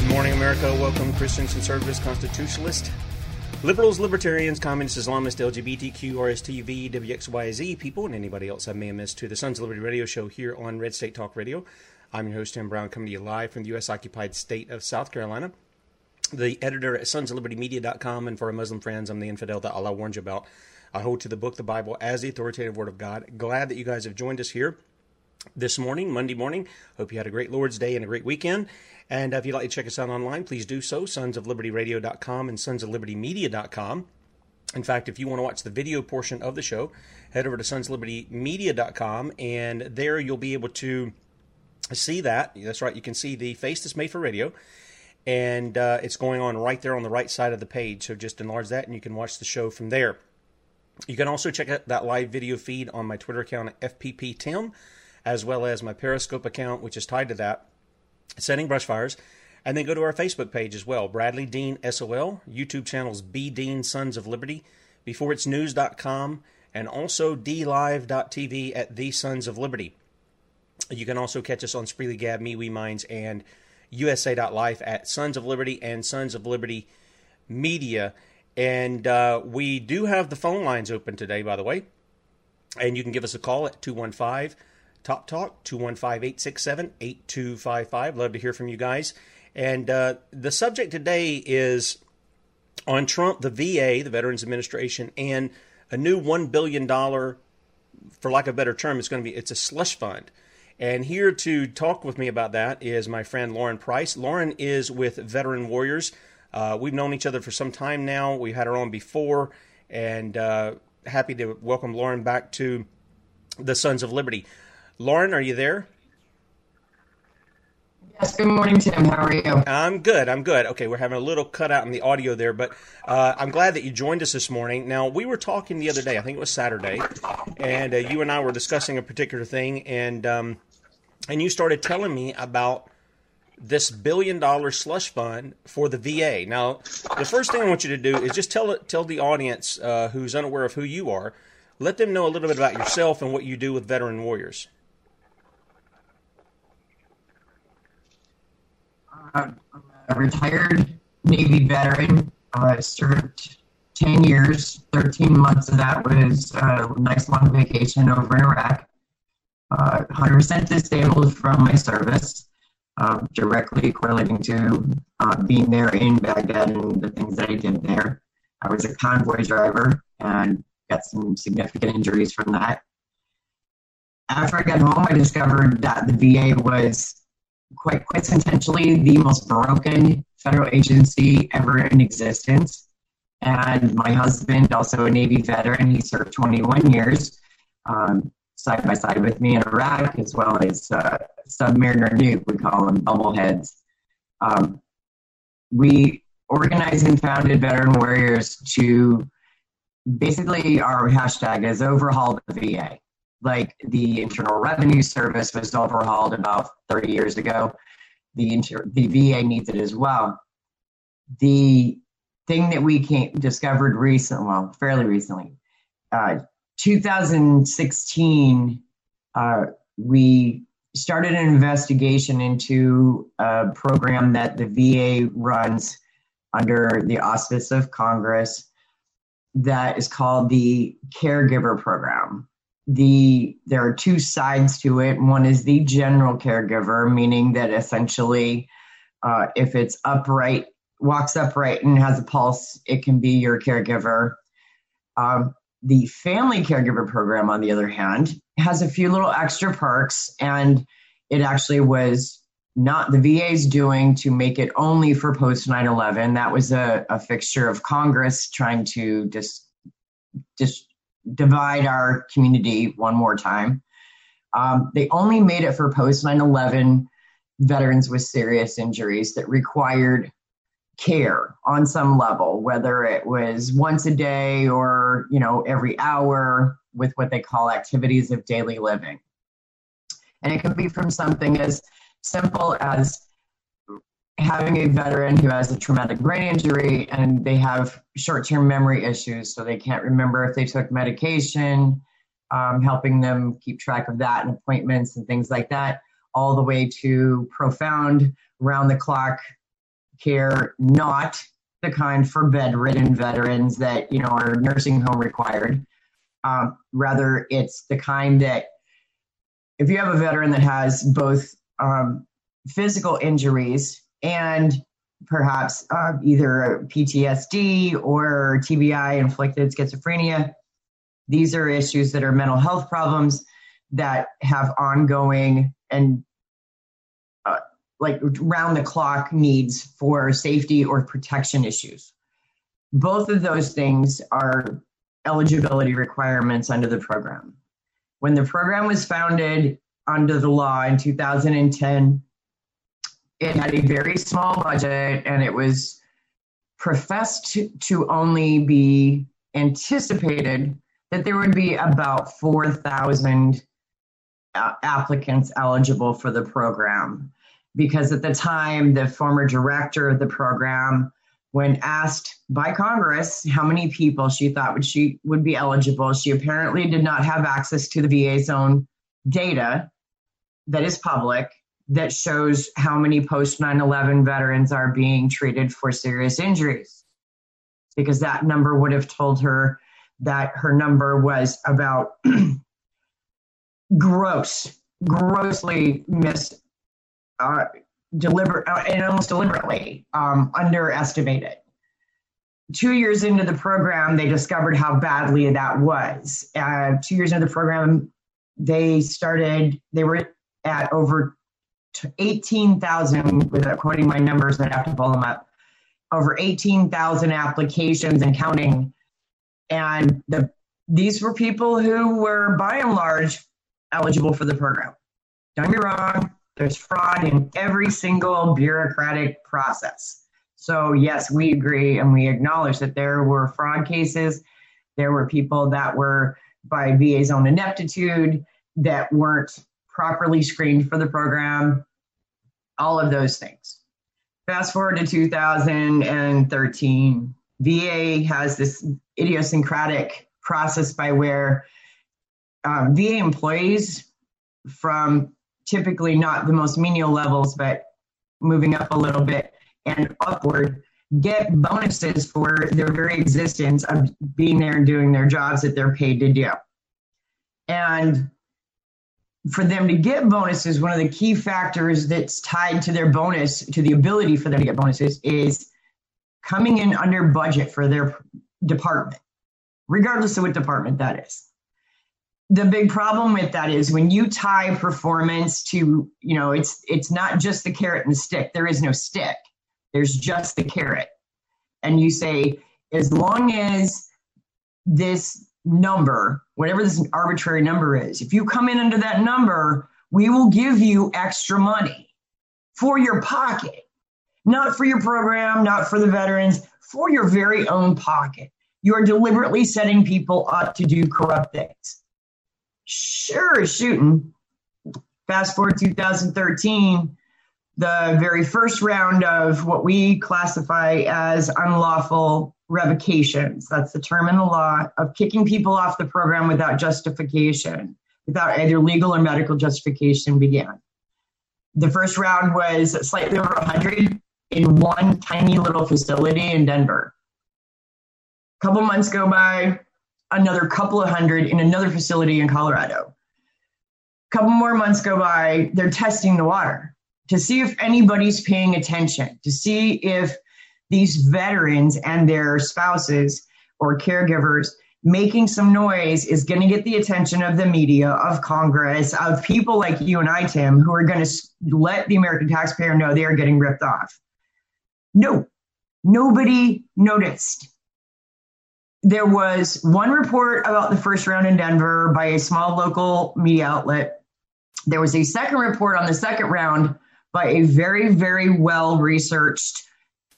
Good morning, America. Welcome, Christians, conservatives, constitutionalists, liberals, libertarians, communists, Islamists, LGBTQ, RSTV, WXYZ people, and anybody else I may have missed to the Sons of Liberty radio show here on Red State Talk Radio. I'm your host, Tim Brown, coming to you live from the U.S. occupied state of South Carolina. The editor at sonsoflibertymedia.com, and for our Muslim friends, I'm the infidel that Allah warned you about. I hold to the book, the Bible, as the authoritative word of God. Glad that you guys have joined us here this morning, Monday morning. Hope you had a great Lord's Day and a great weekend. And if you'd like to check us out online, please do so, sonsoflibertyradio.com and sonsoflibertymedia.com. In fact, if you want to watch the video portion of the show, head over to sonsoflibertymedia.com, and there you'll be able to see that. That's right, you can see the face that's made for radio, and uh, it's going on right there on the right side of the page. So just enlarge that, and you can watch the show from there. You can also check out that live video feed on my Twitter account at FPPTim, as well as my Periscope account, which is tied to that, Setting Brushfires. And then go to our Facebook page as well, Bradley Dean SOL, YouTube channels B Dean Sons of Liberty, before it's beforeitsnews.com, and also DLive.tv at The Sons of Liberty. You can also catch us on Spreely Gab, MeWe Minds, and USA.life at Sons of Liberty and Sons of Liberty Media. And uh, we do have the phone lines open today, by the way. And you can give us a call at 215 Top Talk, 215 867 8255. Love to hear from you guys. And uh, the subject today is on Trump, the VA, the Veterans Administration, and a new $1 billion, for lack of a better term, it's going to be, it's a slush fund. And here to talk with me about that is my friend Lauren Price. Lauren is with Veteran Warriors. Uh, we've known each other for some time now. We had her on before, and uh, happy to welcome Lauren back to the Sons of Liberty. Lauren, are you there? Yes, good morning, Tim. How are you? I'm good. I'm good. Okay, we're having a little cutout in the audio there, but uh, I'm glad that you joined us this morning. Now, we were talking the other day, I think it was Saturday, and uh, you and I were discussing a particular thing, and um, and you started telling me about this billion dollar slush fund for the VA. Now, the first thing I want you to do is just tell tell the audience uh, who's unaware of who you are, let them know a little bit about yourself and what you do with Veteran Warriors. I'm a retired Navy veteran. I served 10 years. 13 months of that was a nice long vacation over in Iraq. Uh, 100% disabled from my service, uh, directly correlating to uh, being there in Baghdad and the things that I did there. I was a convoy driver and got some significant injuries from that. After I got home, I discovered that the VA was quite quintessentially the most broken federal agency ever in existence. And my husband, also a Navy veteran, he served 21 years um, side by side with me in Iraq, as well as uh, Submariner Nuke, we call them bubbleheads. Um, we organized and founded Veteran Warriors to basically our hashtag is overhaul the VA like the Internal Revenue Service was overhauled about 30 years ago. The, inter- the VA needs it as well. The thing that we came, discovered recently, well, fairly recently, uh, 2016, uh, we started an investigation into a program that the VA runs under the auspice of Congress that is called the Caregiver Program the there are two sides to it. One is the general caregiver, meaning that essentially, uh, if it's upright, walks upright, and has a pulse, it can be your caregiver. Um, the family caregiver program, on the other hand, has a few little extra perks, and it actually was not the VA's doing to make it only for post 9 11. That was a, a fixture of Congress trying to just, just divide our community one more time. Um, they only made it for post 9 11 veterans with serious injuries that required care on some level, whether it was once a day or, you know, every hour with what they call activities of daily living. And it can be from something as simple as having a veteran who has a traumatic brain injury and they have short term memory issues, so they can't remember if they took medication, um, helping them keep track of that and appointments and things like that, all the way to profound round the clock care, not the kind for bedridden veterans that you know are nursing home required. Um, rather, it's the kind that if you have a veteran that has both um, physical injuries and perhaps uh, either PTSD or TBI, inflicted schizophrenia, these are issues that are mental health problems that have ongoing and like round the clock needs for safety or protection issues. Both of those things are eligibility requirements under the program. When the program was founded under the law in 2010, it had a very small budget and it was professed to, to only be anticipated that there would be about 4,000 uh, applicants eligible for the program. Because at the time, the former director of the program, when asked by Congress how many people she thought would she would be eligible, she apparently did not have access to the VA's own data that is public that shows how many post 9/11 veterans are being treated for serious injuries. Because that number would have told her that her number was about gross, grossly mis uh, uh, and almost deliberately um, underestimated. Two years into the program, they discovered how badly that was. Uh, two years into the program, they started. They were at over eighteen thousand, without quoting my numbers. I'd have to pull them up. Over eighteen thousand applications and counting, and the these were people who were by and large eligible for the program. Don't get wrong, there's fraud in every single bureaucratic process. So, yes, we agree and we acknowledge that there were fraud cases. There were people that were by VA's own ineptitude that weren't properly screened for the program, all of those things. Fast forward to 2013, VA has this idiosyncratic process by where um, VA employees from typically not the most menial levels, but moving up a little bit and upward, get bonuses for their very existence of being there and doing their jobs that they're paid to do. And for them to get bonuses, one of the key factors that's tied to their bonus, to the ability for them to get bonuses, is coming in under budget for their department, regardless of what department that is. The big problem with that is when you tie performance to you know it's it's not just the carrot and the stick. There is no stick. There's just the carrot. And you say as long as this number whatever this arbitrary number is. If you come in under that number we will give you extra money for your pocket. Not for your program not for the veterans for your very own pocket. You are deliberately setting people up to do corrupt things. Sure shooting. Fast forward 2013, the very first round of what we classify as unlawful revocations. That's the term in the law of kicking people off the program without justification, without either legal or medical justification began. The first round was slightly over 100 in one tiny little facility in Denver. A couple months go by, another couple of hundred in another facility in Colorado. A couple more months go by, they're testing the water to see if anybody's paying attention, to see if these veterans and their spouses or caregivers making some noise is going to get the attention of the media, of Congress, of people like you and I, Tim, who are going to let the American taxpayer know they are getting ripped off. No, nobody noticed. There was one report about the first round in Denver by a small local media outlet. There was a second report on the second round by a very, very well researched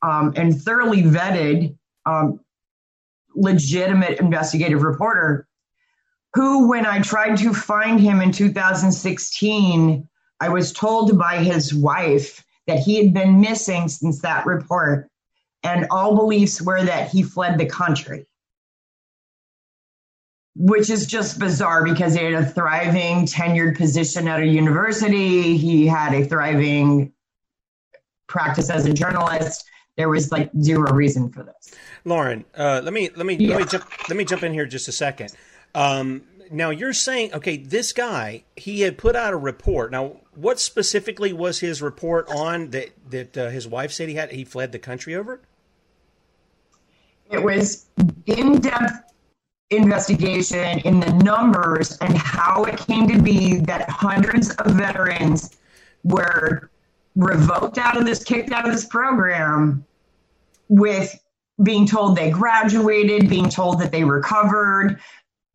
um, and thoroughly vetted um, legitimate investigative reporter who, when I tried to find him in 2016, I was told by his wife that he had been missing since that report, and all beliefs were that he fled the country. Which is just bizarre because he had a thriving tenured position at a university. He had a thriving practice as a journalist there was like zero reason for this. Lauren, uh, let me let me yeah. let me jump let me jump in here just a second. Um, now you're saying okay, this guy he had put out a report. Now, what specifically was his report on that that uh, his wife said he had he fled the country over? It was in depth investigation in the numbers and how it came to be that hundreds of veterans were revoked out of this, kicked out of this program with being told they graduated, being told that they recovered,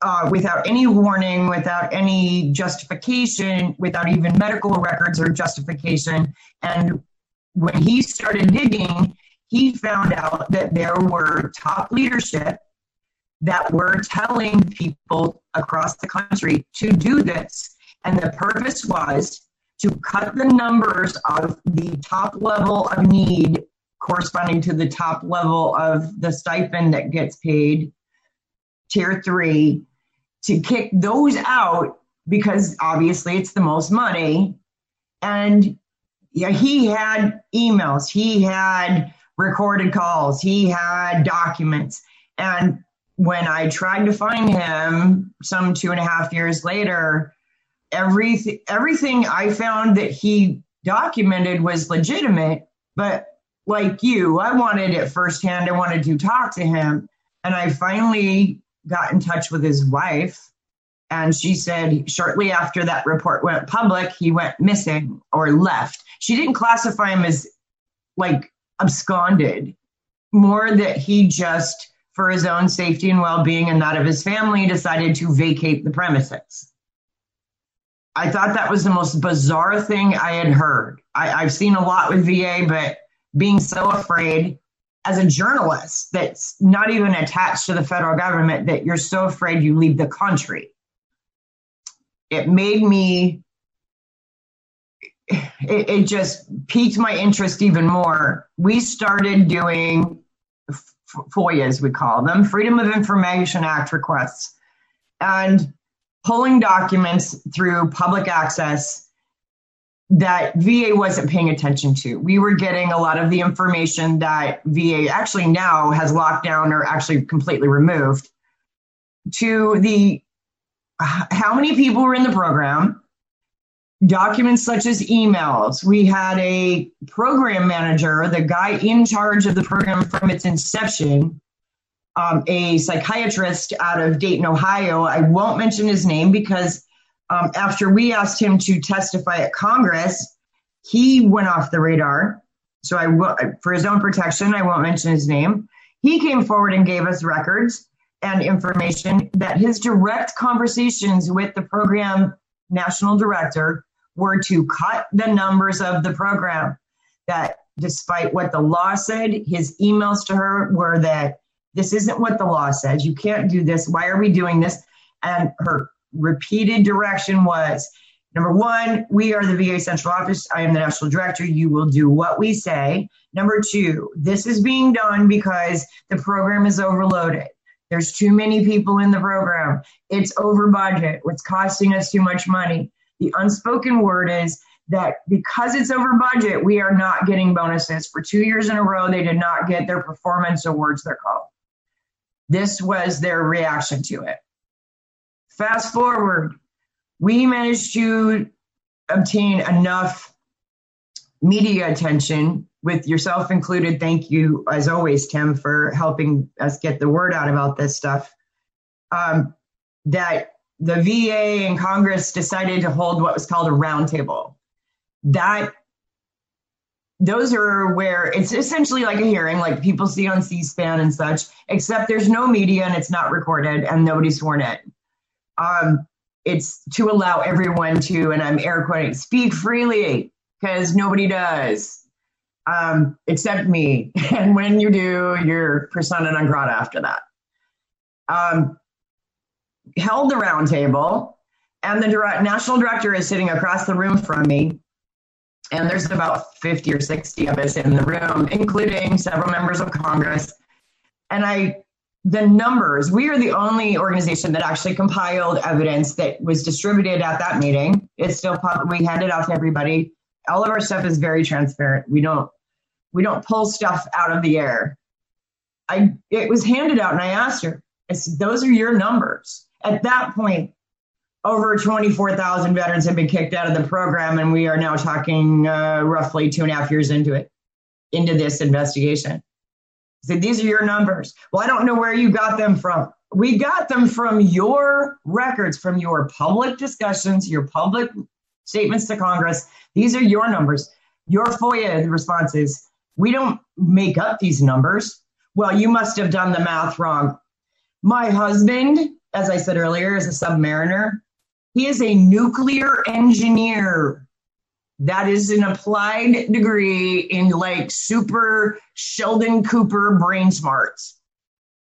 uh, without any warning, without any justification, without even medical records or justification. And when he started digging, he found out that there were top leadership that were telling people across the country to do this. And the purpose was to cut the numbers of the top level of need corresponding to the top level of the stipend that gets paid, tier three, to kick those out because obviously it's the most money. And yeah, he had emails, he had recorded calls, he had documents. And when I tried to find him some two and a half years later, everything everything I found that he documented was legitimate, but like you, I wanted it firsthand. I wanted to talk to him. And I finally got in touch with his wife. And she said shortly after that report went public, he went missing or left. She didn't classify him as like absconded, more that he just, for his own safety and well being and that of his family, decided to vacate the premises. I thought that was the most bizarre thing I had heard. I, I've seen a lot with VA, but being so afraid as a journalist that's not even attached to the federal government that you're so afraid you leave the country. It made me, it, it just piqued my interest even more. We started doing FOIAs, we call them, Freedom of Information Act requests. And pulling documents through public access that VA wasn't paying attention to. We were getting a lot of the information that VA actually now has locked down or actually completely removed to the how many people were in the program, documents such as emails. We had a program manager, the guy in charge of the program from its inception, um, a psychiatrist out of Dayton, Ohio. I won't mention his name because um, after we asked him to testify at Congress, he went off the radar. So I for his own protection, I won't mention his name. He came forward and gave us records and information that his direct conversations with the program national director were to cut the numbers of the program. That despite what the law said, his emails to her were that this isn't what the law says. You can't do this. Why are we doing this? And her repeated direction was number one, we are the VA central office. I am the national director. You will do what we say. Number two, this is being done because the program is overloaded. There's too many people in the program. It's over budget. It's costing us too much money. The unspoken word is that because it's over budget, we are not getting bonuses. For two years in a row, they did not get their performance awards, they're called. This was their reaction to it. Fast forward, we managed to obtain enough media attention with yourself included. Thank you, as always, Tim, for helping us get the word out about this stuff. Um, that the VA and Congress decided to hold what was called a roundtable. That those are where it's essentially like a hearing, like people see on C-SPAN and such, except there's no media and it's not recorded and nobody's sworn in. Um, it's to allow everyone to, and I'm air quoting, speak freely because nobody does, um, except me. And when you do, you're persona non grata after that. Um, held the roundtable, and the direct, national director is sitting across the room from me. And there's about 50 or 60 of us in the room, including several members of Congress. And I, the numbers, we are the only organization that actually compiled evidence that was distributed at that meeting. It's still. We handed out to everybody. All of our stuff is very transparent. We don't, we don't pull stuff out of the air. I, it was handed out and I asked her, I said, those are your numbers. At that point, over 24,000 veterans have been kicked out of the program, and we are now talking uh, roughly two and a half years into it, into this investigation. So these are your numbers. Well, I don't know where you got them from. We got them from your records, from your public discussions, your public statements to Congress. These are your numbers. Your FOIA responses. We don't make up these numbers. Well, you must have done the math wrong. My husband as I said earlier, is a submariner. He is a nuclear engineer. That is an applied degree in like super Sheldon Cooper brain smarts.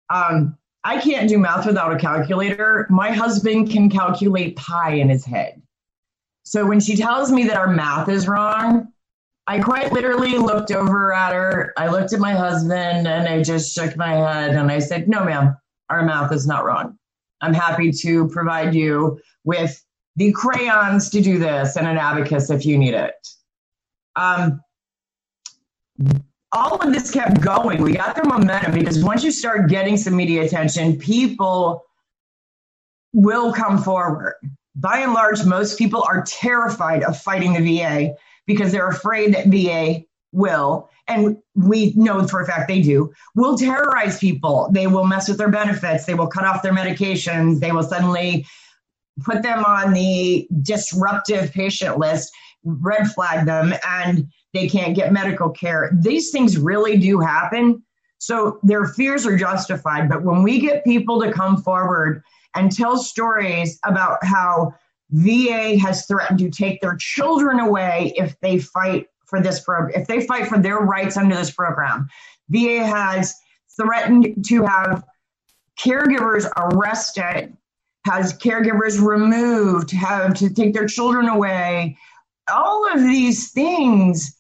Um, I can't do math without a calculator. My husband can calculate pi in his head. So when she tells me that our math is wrong, I quite literally looked over at her. I looked at my husband and I just shook my head and I said, No, ma'am, our math is not wrong. I'm happy to provide you with the crayons to do this and an abacus if you need it. Um, all of this kept going. We got the momentum because once you start getting some media attention, people will come forward. By and large, most people are terrified of fighting the VA because they're afraid that VA will and we know for a fact they do, will terrorize people. They will mess with their benefits. They will cut off their medications. They will suddenly put them on the disruptive patient list, red flag them, and they can't get medical care. These things really do happen. So their fears are justified. But when we get people to come forward and tell stories about how VA has threatened to take their children away if they fight for this program, if they fight for their rights under this program, VA has threatened to have caregivers arrested, has caregivers removed, have to take their children away. All of these things,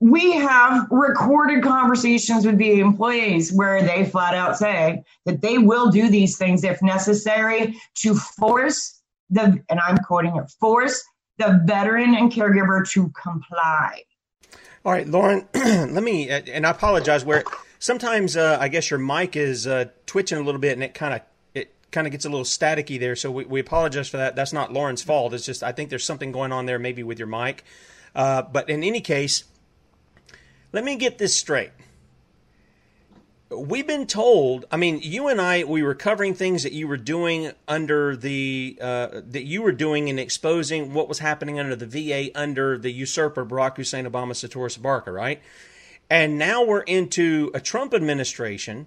we have recorded conversations with the employees where they flat out say that they will do these things if necessary to force the, and I'm quoting it, force the veteran and caregiver to comply. All right, Lauren, let me, and I apologize where sometimes uh, I guess your mic is uh, twitching a little bit and it kind of it kind of gets a little staticky there. So we, we, apologize for that. That's not Lauren's fault. It's just I think there's something going on there maybe with your mic. Uh, but in any case, let me get this straight we've been told i mean you and i we were covering things that you were doing under the uh, that you were doing and exposing what was happening under the va under the usurper barack hussein obama Satoris Abarca, right? And now we're into a trump administration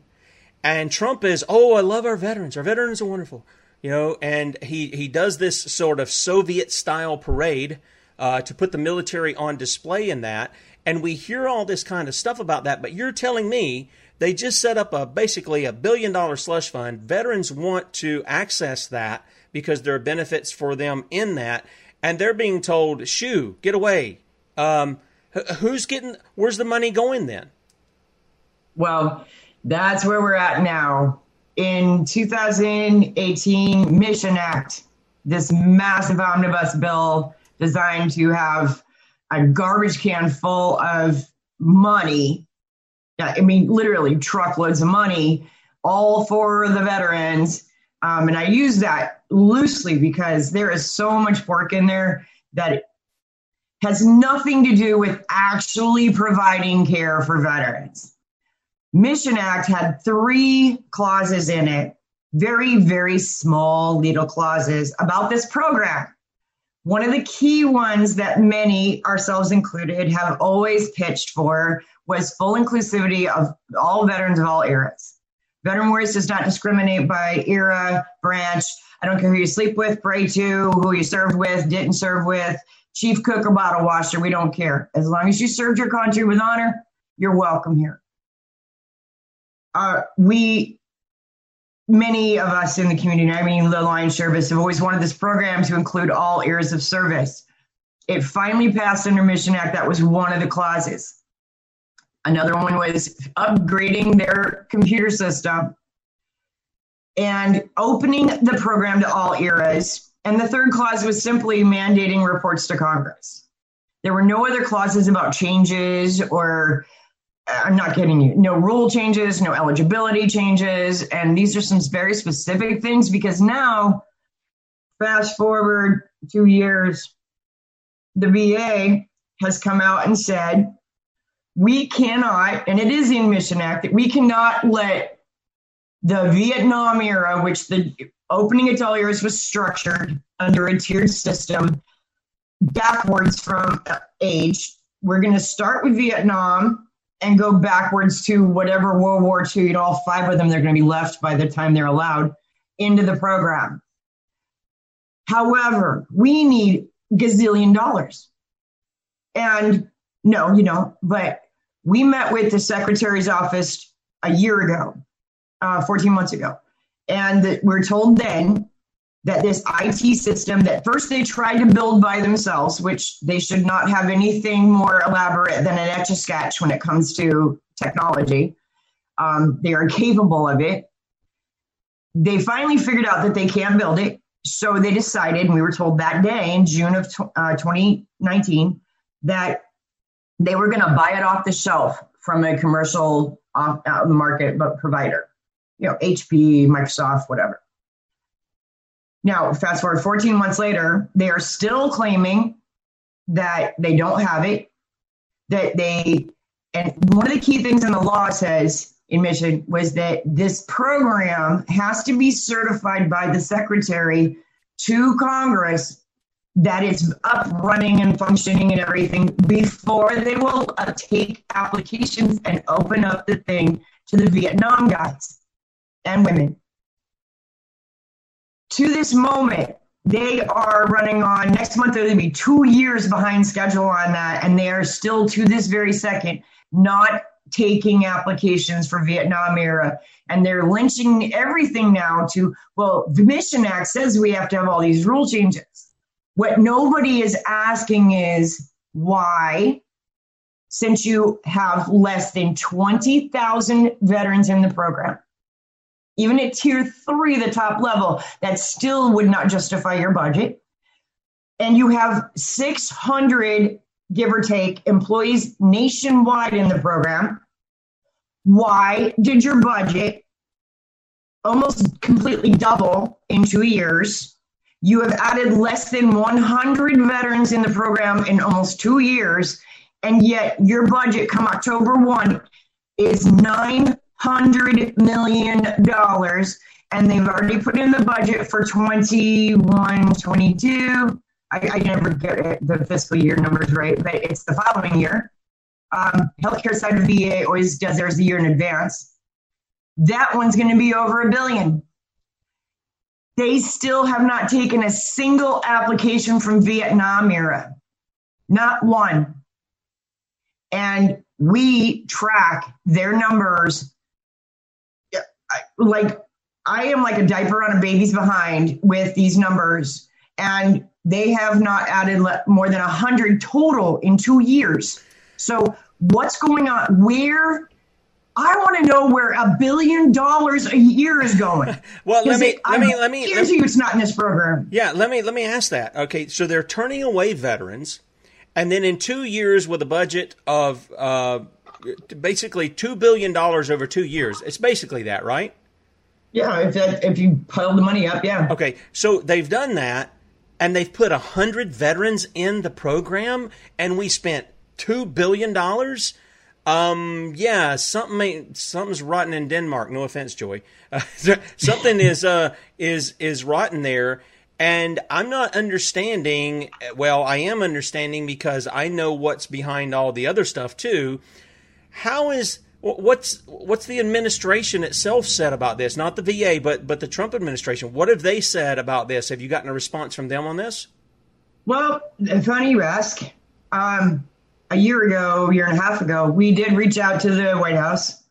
and trump is oh i love our veterans. Our veterans are wonderful you know? And he he does this sort of soviet style parade uh, to put the military on display in that. And we hear all this kind of stuff about that but you're telling me they just set up a basically a billion dollar slush fund. Veterans want to access that because there are benefits for them in that, and they're being told, "Shoo, get away." Um, who's getting? Where's the money going then? Well, that's where we're at now. In 2018, Mission Act, this massive omnibus bill designed to have a garbage can full of money I mean, literally truckloads of money all for the veterans. Um, and I use that loosely because there is so much work in there that has nothing to do with actually providing care for veterans. Mission Act had three clauses in it, very, very small little clauses about this program. One of the key ones that many, ourselves included, have always pitched for was full inclusivity of all veterans of all eras. Veteran Warriors does not discriminate by era, branch. I don't care who you sleep with, pray to, who you served with, didn't serve with, chief cook or bottle washer. We don't care. As long as you served your country with honor, you're welcome here. Uh, we, many of us in the community, I mean, the Lions Service, have always wanted this program to include all eras of service. It finally passed under Mission Act. That was one of the clauses. Another one was upgrading their computer system and opening the program to all eras. And the third clause was simply mandating reports to Congress. There were no other clauses about changes or I'm not kidding you. No rule changes, no eligibility changes. And these are some very specific things because now, fast forward two years, the VA has come out and said we cannot, and it is in Mission Act, that we cannot let the Vietnam era, which the opening all years was structured under a tiered system, backwards from age. We're going to start with Vietnam and go backwards to whatever World War II, you know, all five of them, they're going to be left by the time they're allowed into the program. However, we need gazillion dollars. And no, you know, but we met with the secretary's office a year ago, uh, 14 months ago, and we're told then that this IT system that first they tried to build by themselves, which they should not have anything more elaborate than an etch a sketch when it comes to technology. Um, they are capable of it. They finally figured out that they can't build it. So they decided, and we were told that day in June of uh, 2019, that they were going to buy it off the shelf from a commercial off out of the market but provider, you know, HP, Microsoft, whatever. Now, fast forward 14 months later, they are still claiming that they don't have it, that they, and one of the key things in the law says in Mission was that this program has to be certified by the secretary to Congress that it's up running and functioning and everything before they will uh, take applications and open up the thing to the Vietnam guys and women. To this moment, they are running on next month, they'll be two years behind schedule on that, and they are still to this very second not taking applications for Vietnam era. And they're lynching everything now to, well, the Mission Act says we have to have all these rule changes. What nobody is asking is why, since you have less than 20,000 veterans in the program, even at tier three, the top level, that still would not justify your budget. And you have 600, give or take, employees nationwide in the program. Why did your budget almost completely double in two years? You have added less than 100 veterans in the program in almost two years, and yet your budget come October 1 is $900 million. And they've already put in the budget for 21, 22. I, I never get the fiscal year numbers right, but it's the following year. Um, healthcare side of VA always does theirs a year in advance. That one's going to be over a billion. They still have not taken a single application from Vietnam era, not one. And we track their numbers like I am like a diaper on a baby's behind with these numbers, and they have not added more than 100 total in two years. So, what's going on? Where I want to know where a billion dollars a year is going. well, let me, it, let, me, let me, let me, it's not in this program. Yeah, let me, let me ask that. Okay, so they're turning away veterans, and then in two years with a budget of uh, basically two billion dollars over two years, it's basically that, right? Yeah, if that, if you pile the money up, yeah. Okay, so they've done that, and they've put a hundred veterans in the program, and we spent two billion dollars. Um, yeah, something something's rotten in Denmark. No offense, Joy. Uh, something is uh is is rotten there, and I'm not understanding. Well, I am understanding because I know what's behind all the other stuff too. How is What's what's the administration itself said about this? Not the VA, but but the Trump administration. What have they said about this? Have you gotten a response from them on this? Well, funny you ask. Um, a year ago, year and a half ago, we did reach out to the White House,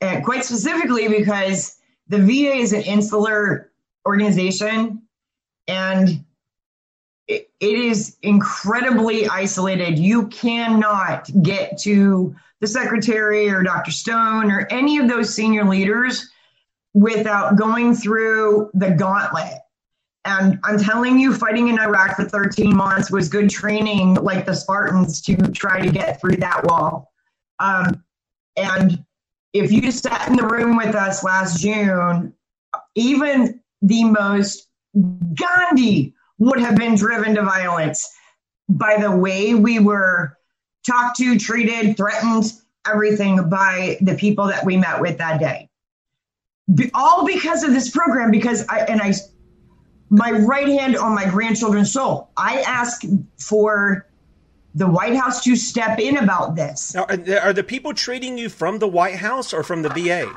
and quite specifically because the VA is an insular organization, and it, it is incredibly isolated. You cannot get to the secretary or Dr. Stone or any of those senior leaders without going through the gauntlet. And I'm telling you, fighting in Iraq for 13 months was good training, like the Spartans, to try to get through that wall. Um, and if you sat in the room with us last June, even the most Gandhi would have been driven to violence by the way we were talked to, treated, threatened, everything by the people that we met with that day. Be, all because of this program, because I, and I, my right hand on my grandchildren's soul, I ask for the White House to step in about this. Now, are the people treating you from the White House or from the VA?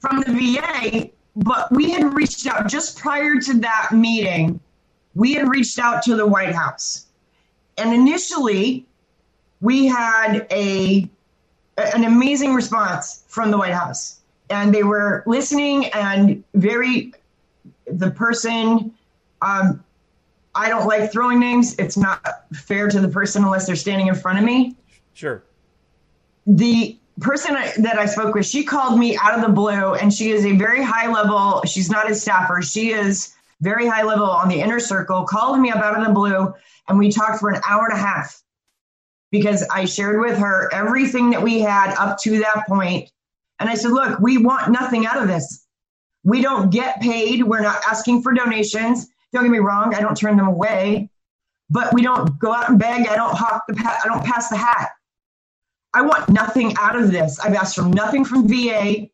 From the VA, but we had reached out just prior to that meeting. We had reached out to the White House. And initially, we had a an amazing response from the White House, and they were listening and very. The person, um, I don't like throwing names. It's not fair to the person unless they're standing in front of me. Sure. The person that I spoke with, she called me out of the blue, and she is a very high level. She's not a staffer. She is very high level on the inner circle. Called me up out of the blue, and we talked for an hour and a half because I shared with her everything that we had up to that point. And I said, look, we want nothing out of this. We don't get paid. We're not asking for donations. Don't get me wrong. I don't turn them away, but we don't go out and beg. I don't hawk the I don't pass the hat. I want nothing out of this. I've asked for nothing from VA.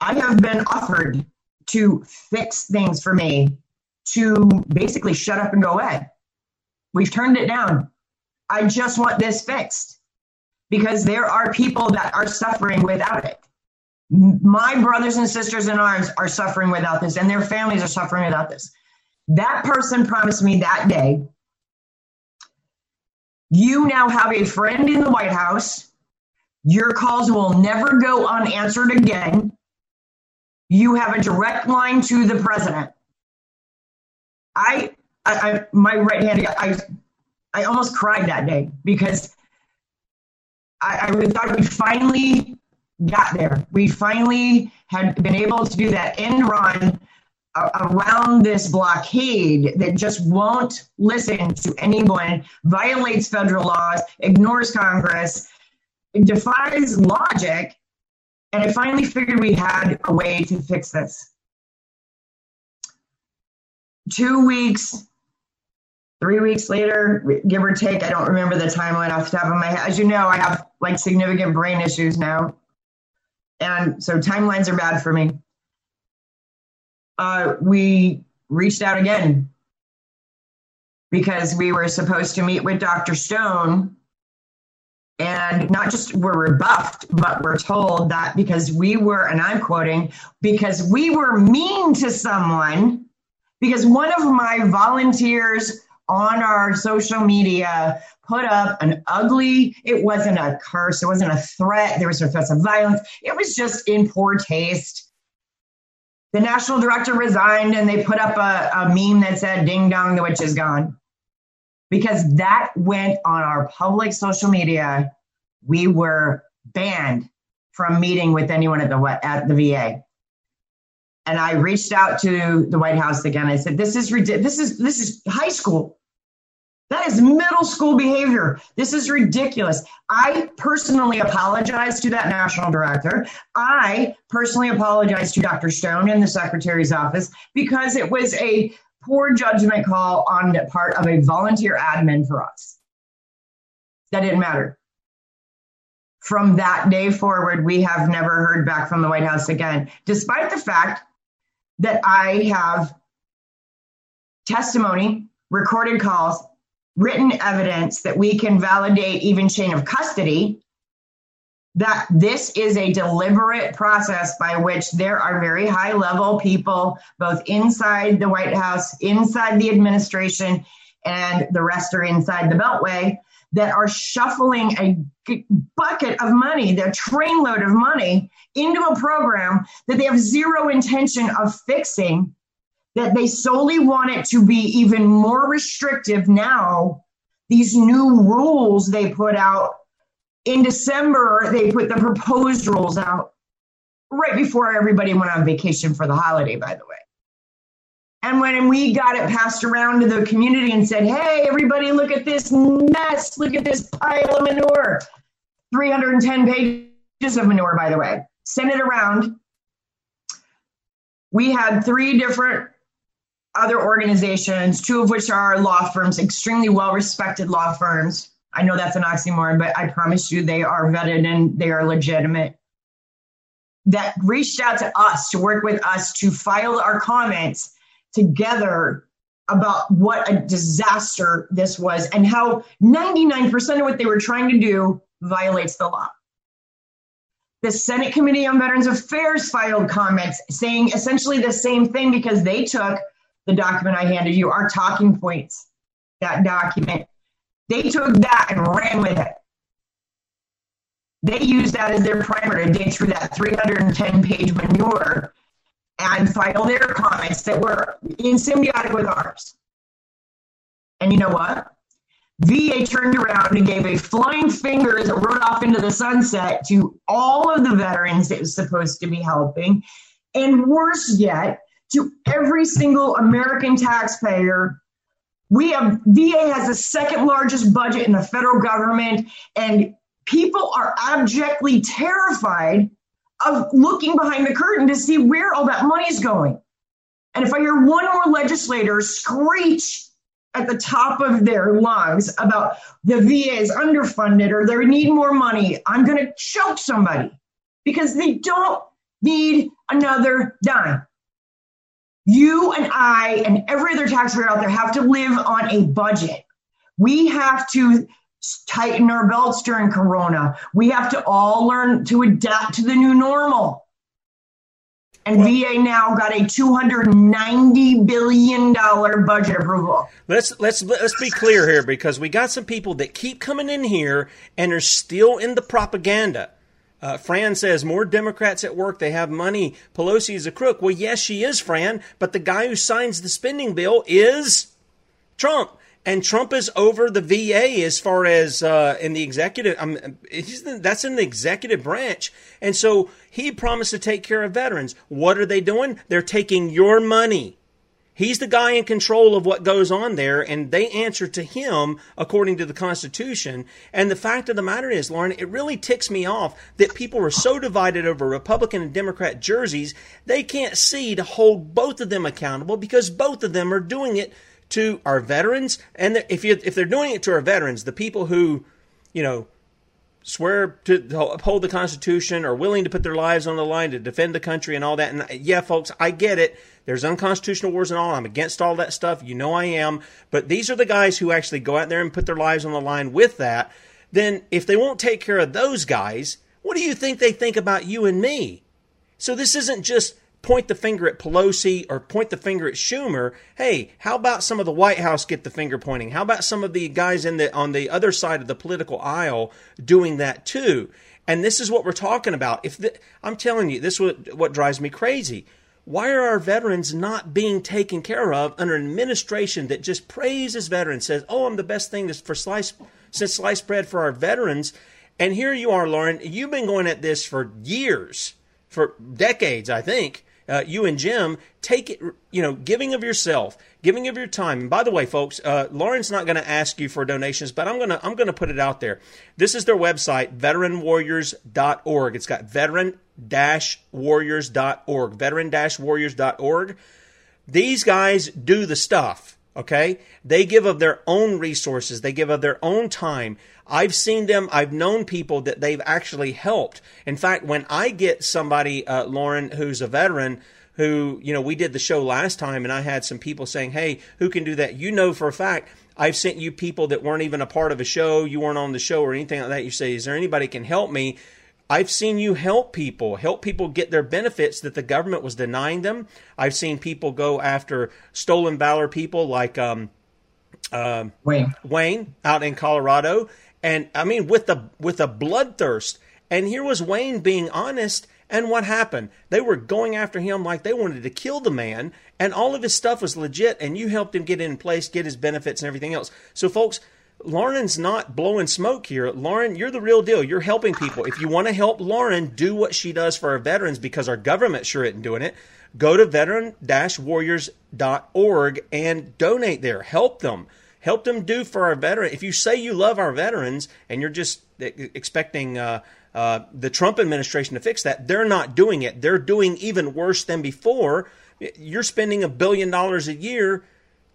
I have been offered to fix things for me to basically shut up and go away. We've turned it down. I just want this fixed because there are people that are suffering without it. My brothers and sisters in arms are suffering without this, and their families are suffering without this. That person promised me that day you now have a friend in the White House. Your calls will never go unanswered again. You have a direct line to the president. I, I, I my right hand, I I almost cried that day because I, I thought we finally got there. We finally had been able to do that end run around this blockade that just won't listen to anyone, violates federal laws, ignores Congress, defies logic. And I finally figured we had a way to fix this. Two weeks three weeks later, give or take. I don't remember the timeline off the top of my head. As you know, I have like significant brain issues now. And so timelines are bad for me. Uh, we reached out again because we were supposed to meet with Dr. Stone. And not just were rebuffed, but we're told that because we were, and I'm quoting, because we were mean to someone, because one of my volunteers on our social media put up an ugly it wasn't a curse it wasn't a threat there was no threats of violence it was just in poor taste. The national director resigned and they put up a, a meme that said ding dong the witch is gone. Because that went on our public social media. We were banned from meeting with anyone at the at the va and I reached out to the White House again. I said, "This is this is this is high school. That is middle school behavior. This is ridiculous. I personally apologized to that national director. I personally apologized to Dr. Stone in the secretary's office because it was a poor judgment call on the part of a volunteer admin for us. That didn't matter. From that day forward, we have never heard back from the White House again, despite the fact that I have testimony, recorded calls, written evidence that we can validate even chain of custody that this is a deliberate process by which there are very high level people both inside the white house inside the administration and the rest are inside the beltway that are shuffling a bucket of money their trainload of money into a program that they have zero intention of fixing that they solely want it to be even more restrictive now. These new rules they put out in December, they put the proposed rules out right before everybody went on vacation for the holiday, by the way. And when we got it passed around to the community and said, hey, everybody, look at this mess, look at this pile of manure 310 pages of manure, by the way. Send it around. We had three different other organizations, two of which are law firms, extremely well respected law firms. I know that's an oxymoron, but I promise you they are vetted and they are legitimate. That reached out to us to work with us to file our comments together about what a disaster this was and how 99% of what they were trying to do violates the law. The Senate Committee on Veterans Affairs filed comments saying essentially the same thing because they took the document I handed you, our talking points, that document. They took that and ran with it. They used that as their primer to dig through that 310 page manure and file their comments that were in symbiotic with ours. And you know what? VA turned around and gave a flying finger as it rode off into the sunset to all of the veterans it was supposed to be helping. And worse yet, to every single American taxpayer. We have VA has the second largest budget in the federal government, and people are abjectly terrified of looking behind the curtain to see where all that money's going. And if I hear one more legislator screech at the top of their lungs about the VA is underfunded or they need more money, I'm going to choke somebody because they don't need another dime. You and I and every other taxpayer out there have to live on a budget. We have to tighten our belts during Corona. We have to all learn to adapt to the new normal. And well, VA now got a two hundred ninety billion dollar budget approval. Let's let's let's be clear here because we got some people that keep coming in here and are still in the propaganda. Uh, Fran says more Democrats at work. They have money. Pelosi is a crook. Well, yes, she is, Fran. But the guy who signs the spending bill is Trump, and Trump is over the VA as far as uh, in the executive. Um, that's in the executive branch, and so he promised to take care of veterans. What are they doing? They're taking your money. He's the guy in control of what goes on there, and they answer to him according to the Constitution. And the fact of the matter is, Lauren, it really ticks me off that people are so divided over Republican and Democrat jerseys, they can't see to hold both of them accountable because both of them are doing it to our veterans. And if, you, if they're doing it to our veterans, the people who, you know, swear to uphold the Constitution, are willing to put their lives on the line to defend the country and all that. And yeah, folks, I get it. There's unconstitutional wars and all. I'm against all that stuff. You know I am. But these are the guys who actually go out there and put their lives on the line with that. Then if they won't take care of those guys, what do you think they think about you and me? So this isn't just point the finger at Pelosi or point the finger at Schumer. Hey, how about some of the White House get the finger pointing? How about some of the guys in the on the other side of the political aisle doing that too? And this is what we're talking about. If the, I'm telling you, this is what, what drives me crazy. Why are our veterans not being taken care of under an administration that just praises veterans, says, "Oh, I'm the best thing for slice since sliced bread for our veterans." And here you are, Lauren. You've been going at this for years, for decades, I think uh, you and Jim, take it, you know, giving of yourself, giving of your time. And by the way, folks, uh, Lauren's not going to ask you for donations, but I'm going to I'm going to put it out there. This is their website, veteranwarriors.org. It's got veteran-warriors.org, veteran-warriors.org. These guys do the stuff. Okay? They give of their own resources. They give of their own time. I've seen them, I've known people that they've actually helped. In fact, when I get somebody, uh, Lauren, who's a veteran, who, you know, we did the show last time and I had some people saying, hey, who can do that? You know for a fact, I've sent you people that weren't even a part of a show, you weren't on the show or anything like that. You say, is there anybody can help me? I've seen you help people, help people get their benefits that the government was denying them. I've seen people go after stolen valor people like um, uh, Wayne. Wayne out in Colorado, and I mean with the with a bloodthirst. And here was Wayne being honest. And what happened? They were going after him like they wanted to kill the man, and all of his stuff was legit. And you helped him get in place, get his benefits, and everything else. So, folks, Lauren's not blowing smoke here. Lauren, you're the real deal. You're helping people. If you want to help Lauren do what she does for our veterans because our government sure isn't doing it, go to veteran-warriors.org and donate there. Help them. Help them do for our veterans. If you say you love our veterans and you're just expecting uh, uh, the Trump administration to fix that, they're not doing it. They're doing even worse than before. You're spending a billion dollars a year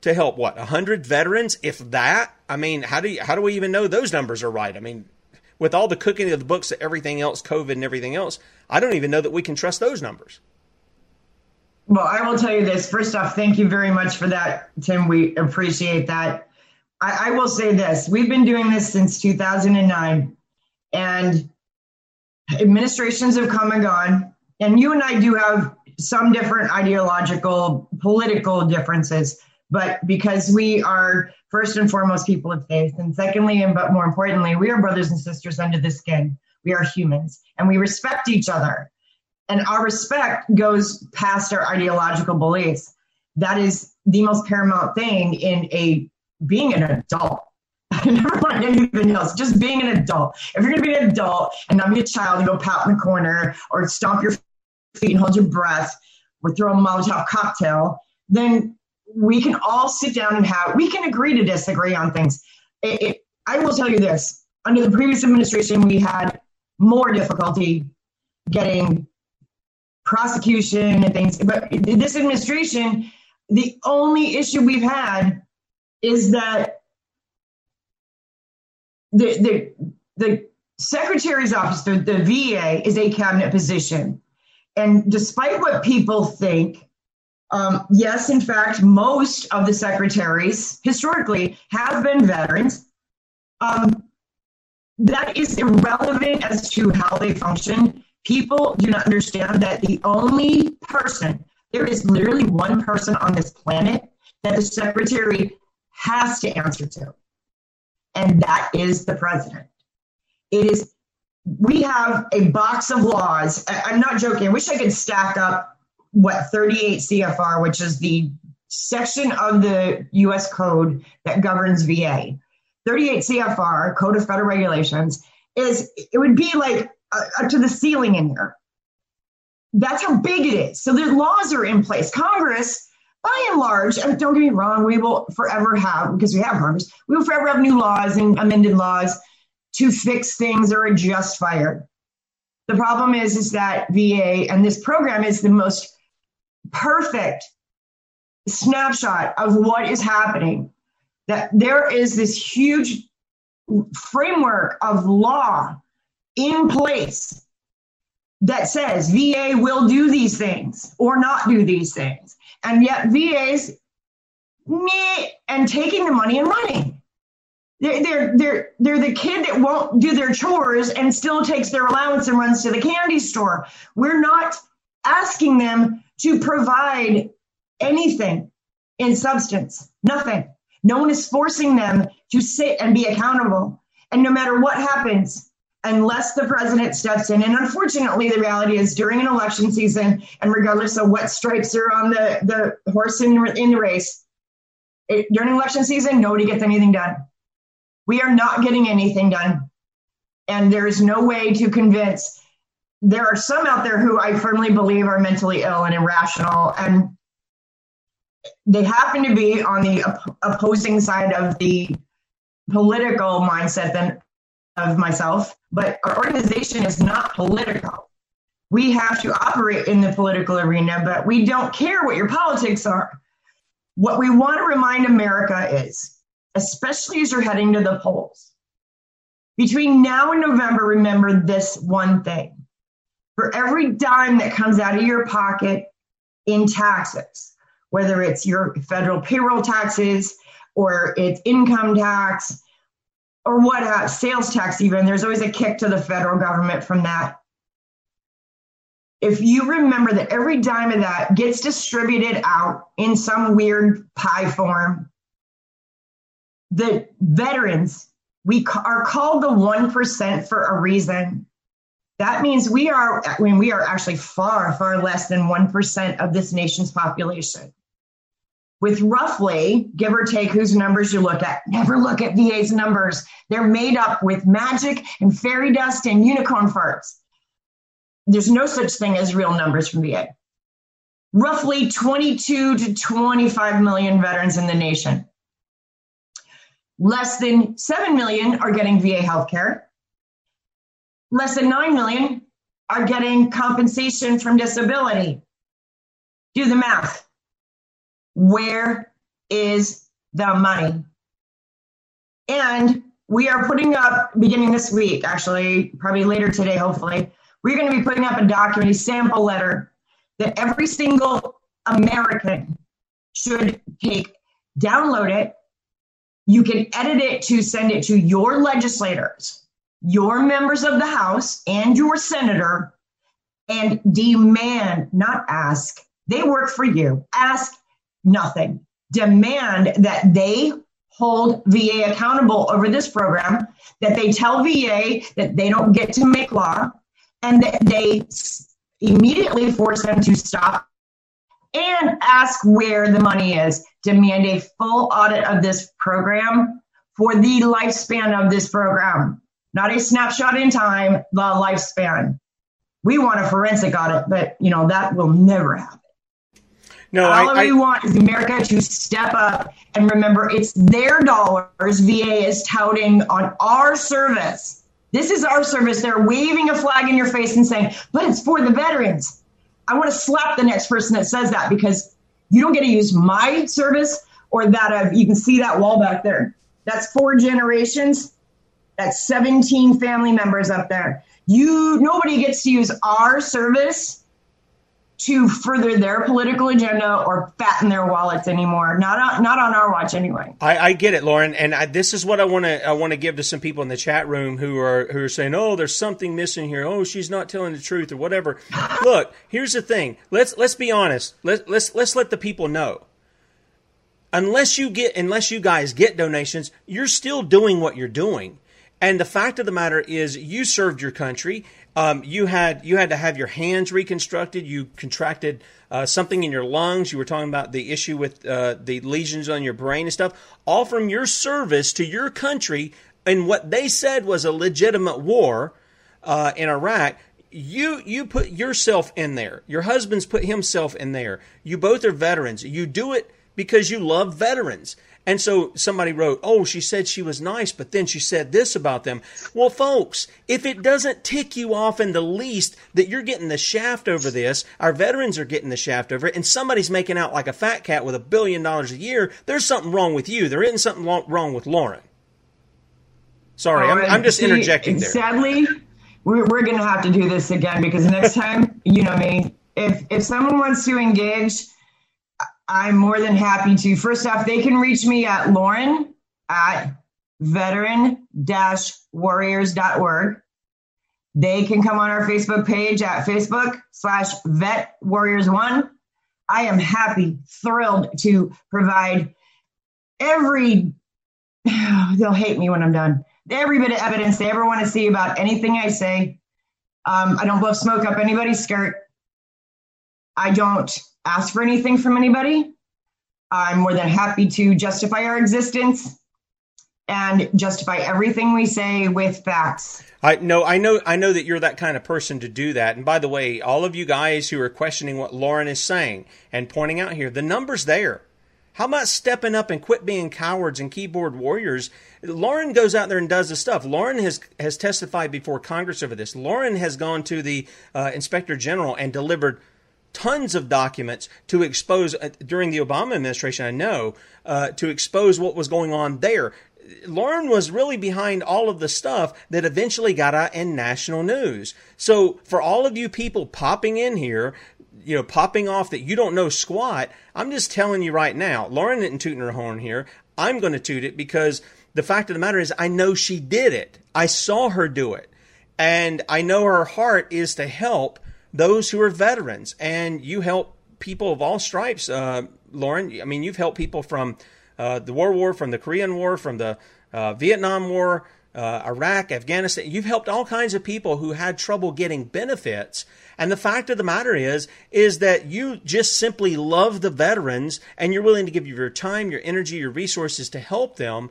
to help what 100 veterans? If that i mean how do you, how do we even know those numbers are right? I mean with all the cooking of the books everything else covid and everything else i don't even know that we can trust those numbers. Well i will tell you this. First off thank you very much for that tim. We appreciate that. I, I will say this. We've been doing this since 2009 and administrations have come and gone and you and i do have some different ideological political differences but because we are first and foremost people of faith, and secondly, and but more importantly, we are brothers and sisters under the skin. We are humans, and we respect each other. And our respect goes past our ideological beliefs. That is the most paramount thing in a being an adult. I never mind anything else, just being an adult. If you're gonna be an adult and not be a child and go pout in the corner or stomp your feet and hold your breath or throw a Molotov cocktail, then we can all sit down and have we can agree to disagree on things. It, it, i will tell you this under the previous administration we had more difficulty getting prosecution and things but this administration the only issue we've had is that the the the secretary's office the, the va is a cabinet position. And despite what people think um, yes, in fact, most of the secretaries historically have been veterans. Um, that is irrelevant as to how they function. People do not understand that the only person, there is literally one person on this planet that the secretary has to answer to, and that is the president. It is, we have a box of laws. I, I'm not joking. I wish I could stack up what 38 CFR, which is the section of the U.S. code that governs VA. 38 CFR, Code of Federal Regulations, is it would be like uh, up to the ceiling in there. That's how big it is. So the laws are in place. Congress, by and large, and don't get me wrong, we will forever have because we have Congress, we will forever have new laws and amended laws to fix things or adjust fire. The problem is, is that VA and this program is the most perfect snapshot of what is happening. That there is this huge framework of law in place that says VA will do these things or not do these things. And yet VA's me and taking the money and running. They're, they're, they're, they're the kid that won't do their chores and still takes their allowance and runs to the candy store. We're not asking them to provide anything in substance. Nothing. No one is forcing them to sit and be accountable. And no matter what happens, unless the president steps in, and unfortunately, the reality is during an election season, and regardless of what stripes are on the, the horse in, in the race, it, during election season, nobody gets anything done. We are not getting anything done. And there is no way to convince there are some out there who I firmly believe are mentally ill and irrational, and they happen to be on the op- opposing side of the political mindset than of myself. But our organization is not political. We have to operate in the political arena, but we don't care what your politics are. What we want to remind America is, especially as you're heading to the polls, between now and November, remember this one thing for every dime that comes out of your pocket in taxes, whether it's your federal payroll taxes or it's income tax or what uh, sales tax even there's always a kick to the federal government from that. If you remember that every dime of that gets distributed out in some weird pie form the veterans we are called the 1% for a reason that means we are I mean, we are actually far, far less than 1% of this nation's population. With roughly, give or take whose numbers you look at, never look at VA's numbers. They're made up with magic and fairy dust and unicorn farts. There's no such thing as real numbers from VA. Roughly 22 to 25 million veterans in the nation. Less than 7 million are getting VA health care less than 9 million are getting compensation from disability. Do the math. Where is the money? And we are putting up, beginning this week, actually, probably later today, hopefully, we're going to be putting up a document, a sample letter that every single American should take, download it. You can edit it to send it to your legislators your members of the House and your senator and demand, not ask, they work for you, ask nothing. Demand that they hold VA accountable over this program, that they tell VA that they don't get to make law, and that they immediately force them to stop and ask where the money is. Demand a full audit of this program for the lifespan of this program not a snapshot in time, the lifespan. We want a forensic audit, but you know that will never happen. No, all I, we want is America to step up and remember it's their dollars VA is touting on our service. This is our service. They're waving a flag in your face and saying, but it's for the veterans. I want to slap the next person that says that because you don't get to use my service or that of, you can see that wall back there. That's four generations that's 17 family members up there. You nobody gets to use our service to further their political agenda or fatten their wallets anymore. Not on, not on our watch anyway. I, I get it, Lauren, and I, this is what I want to I want to give to some people in the chat room who are who are saying, "Oh, there's something missing here. Oh, she's not telling the truth or whatever." Look, here's the thing. Let's let's be honest. Let let's let's let the people know. Unless you get unless you guys get donations, you're still doing what you're doing. And the fact of the matter is, you served your country. Um, you had you had to have your hands reconstructed. You contracted uh, something in your lungs. You were talking about the issue with uh, the lesions on your brain and stuff. All from your service to your country in what they said was a legitimate war uh, in Iraq. You you put yourself in there. Your husband's put himself in there. You both are veterans. You do it because you love veterans. And so somebody wrote, Oh, she said she was nice, but then she said this about them. Well, folks, if it doesn't tick you off in the least that you're getting the shaft over this, our veterans are getting the shaft over it, and somebody's making out like a fat cat with a billion dollars a year, there's something wrong with you. There isn't something wrong with Lauren. Sorry, I'm, I'm, just interjecting there. Sadly, we're, we're going to have to do this again because next time, you know me, if, if someone wants to engage, I'm more than happy to. First off, they can reach me at Lauren at veteran warriors.org. They can come on our Facebook page at Facebook slash vet warriors one. I am happy, thrilled to provide every, they'll hate me when I'm done, every bit of evidence they ever want to see about anything I say. Um, I don't blow smoke up anybody's skirt. I don't ask for anything from anybody. I'm more than happy to justify our existence. and justify everything we say with facts. I no, I know, I know that you're that kind of person to do that. And by the way, all of you guys who are questioning what Lauren is saying and pointing out here, the numbers there. How about stepping up and quit being cowards and keyboard warriors? Lauren goes out there and does the stuff. Lauren has has testified before Congress over this. Lauren has gone to the uh, Inspector General and delivered tons of documents to expose uh, during the Obama administration. I know uh, to expose what was going on there. Lauren was really behind all of the stuff that eventually got out in national news. So for all of you people popping in here, you know, popping off that you don't know squat, I'm just telling you right now, Lauren didn't toot her horn here. I'm going to toot it because the fact of the matter is I know she did it. I saw her do it. And I know her heart is to help those who are veterans. And you help people of all stripes, uh, Lauren. I mean, you've helped people from uh, the War War, from the Korean War, from the uh, Vietnam War, uh, Iraq, Afghanistan. You've helped all kinds of people who had trouble getting benefits. And the fact of the matter is, is that you just simply love the veterans and you're willing to give your time, your energy, your resources to help them.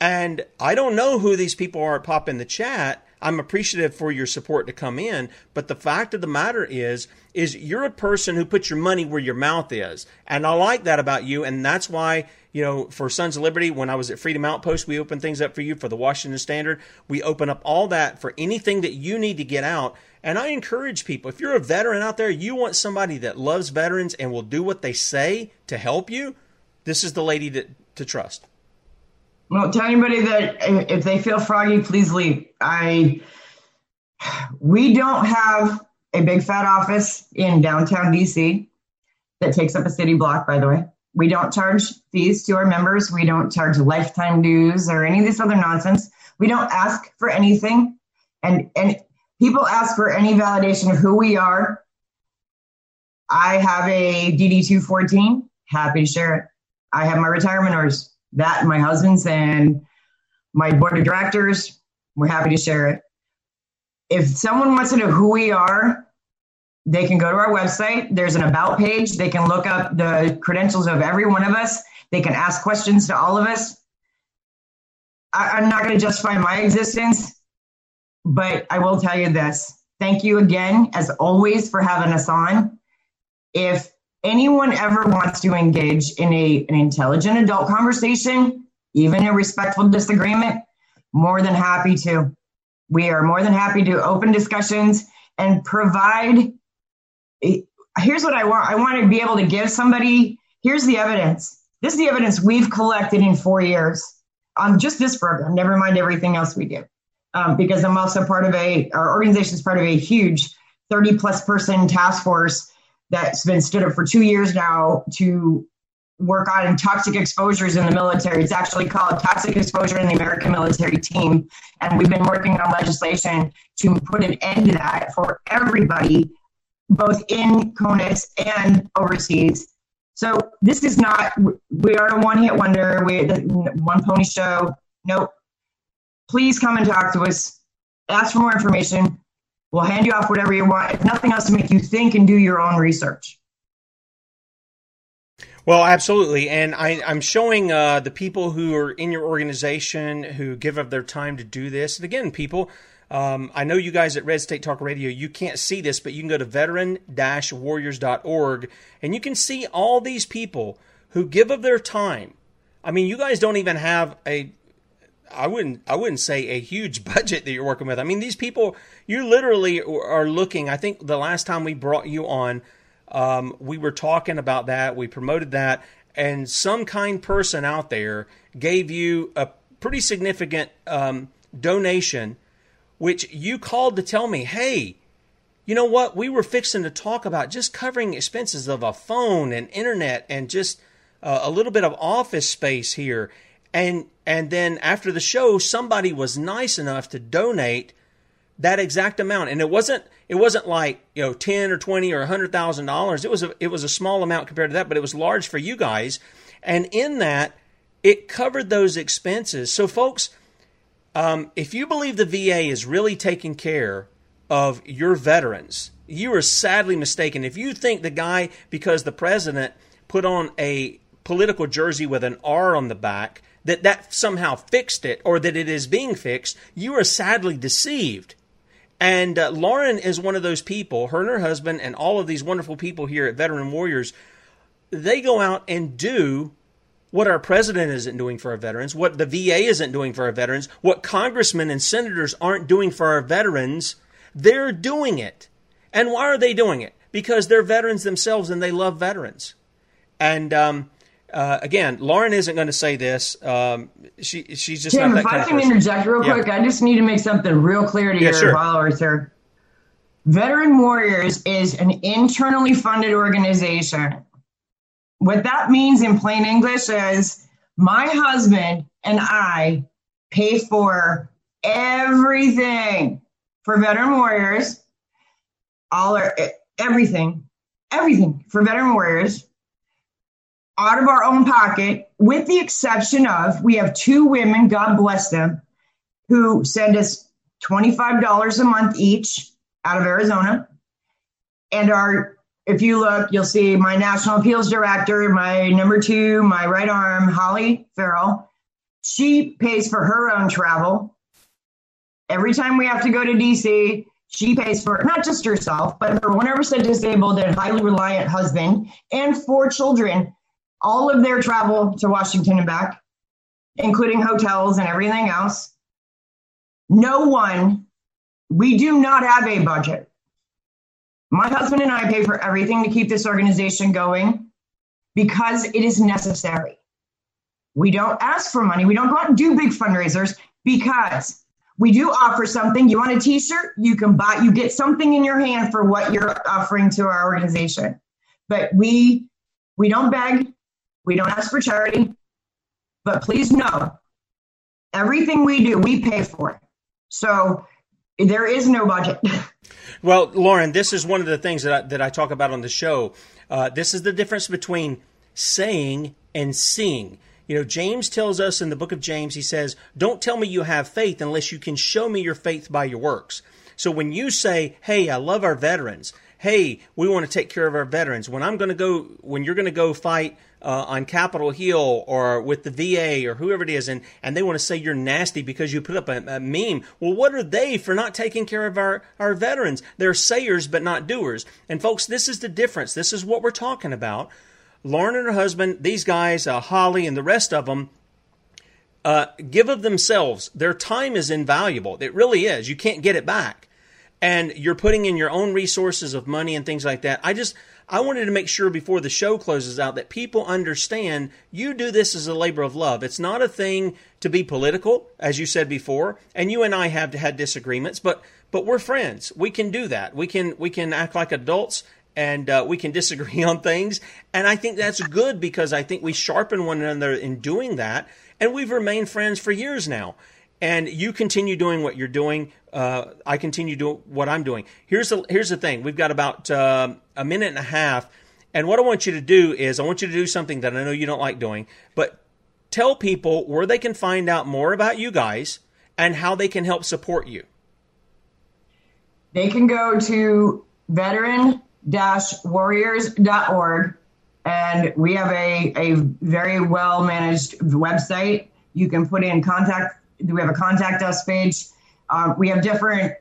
And I don't know who these people are Pop in the chat. I'm appreciative for your support to come in, but the fact of the matter is, is you're a person who puts your money where your mouth is. And I like that about you. And that's why you know, for Sons of Liberty, when I was at Freedom Outpost, we open things up for you for the Washington Standard. We open up all that for anything that you need to get out. And I encourage people, if you're a veteran out there, you want somebody that loves veterans and will do what they say to help you, this is the lady to, to trust. Well, tell anybody that if they feel froggy, please leave. I we don't have a big fat office in downtown DC that takes up a city block, by the way. We don't charge fees to our members. We don't charge lifetime dues or any of this other nonsense. We don't ask for anything. And, and people ask for any validation of who we are. I have a DD 214, happy to share it. I have my retirement orders, that my husband's and my board of directors, we're happy to share it. If someone wants to know who we are, they can go to our website. There's an about page. They can look up the credentials of every one of us. They can ask questions to all of us. I, am not going to justify my existence, but I will tell you this. Thank you again, as always, for having us on. If anyone ever wants to engage in a, an intelligent adult conversation, even a respectful disagreement, more than happy to. We are more than happy to open discussions and provide here's what I want. I want to be able to give somebody, here's the evidence. This is the evidence we've collected in four years on just this program, never mind everything else we do. Um, because I'm also part of a, our organization is part of a huge 30 plus person task force that's been stood up for two years now to work on toxic exposures in the military. It's actually called Toxic Exposure in the American Military Team. And we've been working on legislation to put an end to that for everybody both in CONUS and overseas. So this is not, we are a one hit wonder, we one pony show. Nope. Please come and talk to us. Ask for more information. We'll hand you off whatever you want, if nothing else, to make you think and do your own research. Well, absolutely. And I, am showing uh, the people who are in your organization who give up their time to do this. And again, people, um, I know you guys at Red State Talk Radio, you can't see this, but you can go to veteran warriors.org and you can see all these people who give of their time. I mean, you guys don't even have a I wouldn't I wouldn't say a huge budget that you're working with. I mean, these people you literally are looking. I think the last time we brought you on, um, we were talking about that. We promoted that, and some kind person out there gave you a pretty significant um, donation which you called to tell me, hey, you know what? We were fixing to talk about just covering expenses of a phone and internet and just uh, a little bit of office space here. And and then after the show, somebody was nice enough to donate that exact amount. And it wasn't it wasn't like you know ten or twenty or a hundred thousand dollars. It was a it was a small amount compared to that, but it was large for you guys. And in that, it covered those expenses. So folks um, if you believe the VA is really taking care of your veterans, you are sadly mistaken. If you think the guy, because the president put on a political jersey with an R on the back, that that somehow fixed it or that it is being fixed, you are sadly deceived. And uh, Lauren is one of those people, her and her husband, and all of these wonderful people here at Veteran Warriors, they go out and do what our president isn't doing for our veterans, what the VA isn't doing for our veterans, what congressmen and senators aren't doing for our veterans. They're doing it. And why are they doing it? Because they're veterans themselves and they love veterans. And um, uh, again, Lauren isn't going to say this. Um, she she's just Tim, not that if I can person. interject real Yeah. quick, I just need to make something real clear to Yeah, your sure. followers here. Veteran Warriors is an internally funded organization. What that means in plain English is my husband and I pay for everything for Veteran Warriors, all our everything, everything for Veteran Warriors out of our own pocket, with the exception of we have two women, God bless them, who send us $25 a month each out of Arizona. And our, if you look, you'll see my national appeals director, my number two, my right arm, Holly Farrell. She pays for her own travel. Every time we have to go to DC, she pays for not just herself, but her 100% disabled and highly reliant husband and four children all of their travel to Washington and back, including hotels and everything else. No one, we do not have a budget. My husband and I pay for everything to keep this organization going because it is necessary. We don't ask for money. We don't go out and do big fundraisers because we do offer something. You want a t-shirt? You can buy, you get something in your hand for what you're offering to our organization. But we we don't beg, we don't ask for charity, but please know everything we do, we pay for. It. So there is no budget. Well, Lauren, this is one of the things that I, that I talk about on the show. Uh, this is the difference between saying and seeing. You know, James tells us in the book of James, he says, Don't tell me you have faith unless you can show me your faith by your works. So when you say, Hey, I love our veterans, hey, we want to take care of our veterans. When I'm going to go, when you're going to go fight uh, on Capitol Hill or with the VA or whoever it is, and, and they want to say you're nasty because you put up a, a meme, well, what are they for not taking care of our, our veterans? They're sayers but not doers. And folks, this is the difference. This is what we're talking about. Lauren and her husband, these guys, uh, Holly and the rest of them, uh, give of themselves. Their time is invaluable. It really is. You can't get it back. And you're putting in your own resources of money and things like that. I just, I wanted to make sure before the show closes out that people understand you do this as a labor of love. It's not a thing to be political, as you said before. And you and I have had disagreements, but, but we're friends. We can do that. We can, we can act like adults and uh, we can disagree on things. And I think that's good because I think we sharpen one another in doing that. And we've remained friends for years now. And you continue doing what you're doing. Uh, I continue doing what I'm doing. Here's the here's the thing. We've got about uh, a minute and a half, and what I want you to do is I want you to do something that I know you don't like doing, but tell people where they can find out more about you guys and how they can help support you. they can go to veteran-warriors.org and we have a, a very well managed website. You can put in contact, we have a contact us page. Um, we have different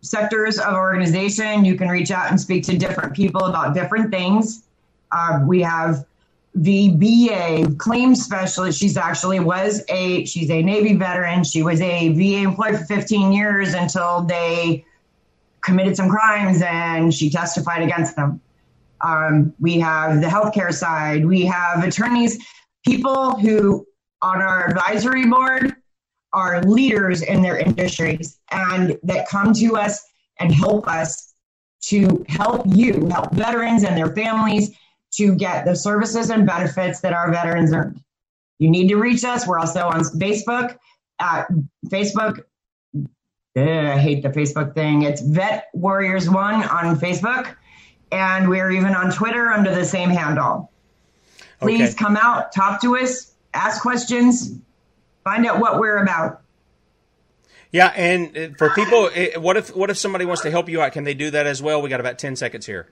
sectors of organization. You can reach out and speak to different people about different things. Uh, we have the VA claims specialist. She's actually was a she's a Navy veteran. She was a VA employee for 15 years until they committed some crimes and she testified against them. Um, we have the healthcare side. We have attorneys, people who on our advisory board are leaders in their industries and that come to us and help us to help you, help veterans and their families to get the services and benefits that our veterans earned. You need to reach us. We're also on Facebook at Facebook. I hate the Facebook thing. It's Vet Warriors One on Facebook, and we're even on Twitter under the same handle. Please Okay. come out, talk to us, ask questions, find out what we're about. Yeah, and uh, for people, what if what if somebody wants to help you out? Can they do that as well? We got about ten seconds here.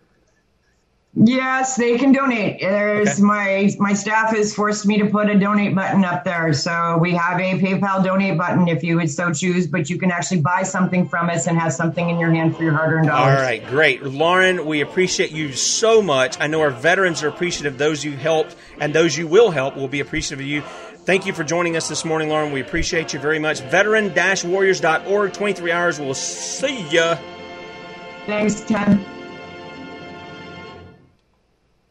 Yes, they can donate. There's okay. my my staff has forced me to put a donate button up there. So we have a PayPal donate button if you would so choose, but you can actually buy something from us and have something in your hand for your hard-earned dollars. All right, great. Lauren, we appreciate you so much. I know our veterans are appreciative. Those you helped and those you will help will be appreciative of you. Thank you for joining us this morning, Lauren. We appreciate you very much. Veteran-warriors.org, 23 hours. We'll see ya. Thanks, Ken.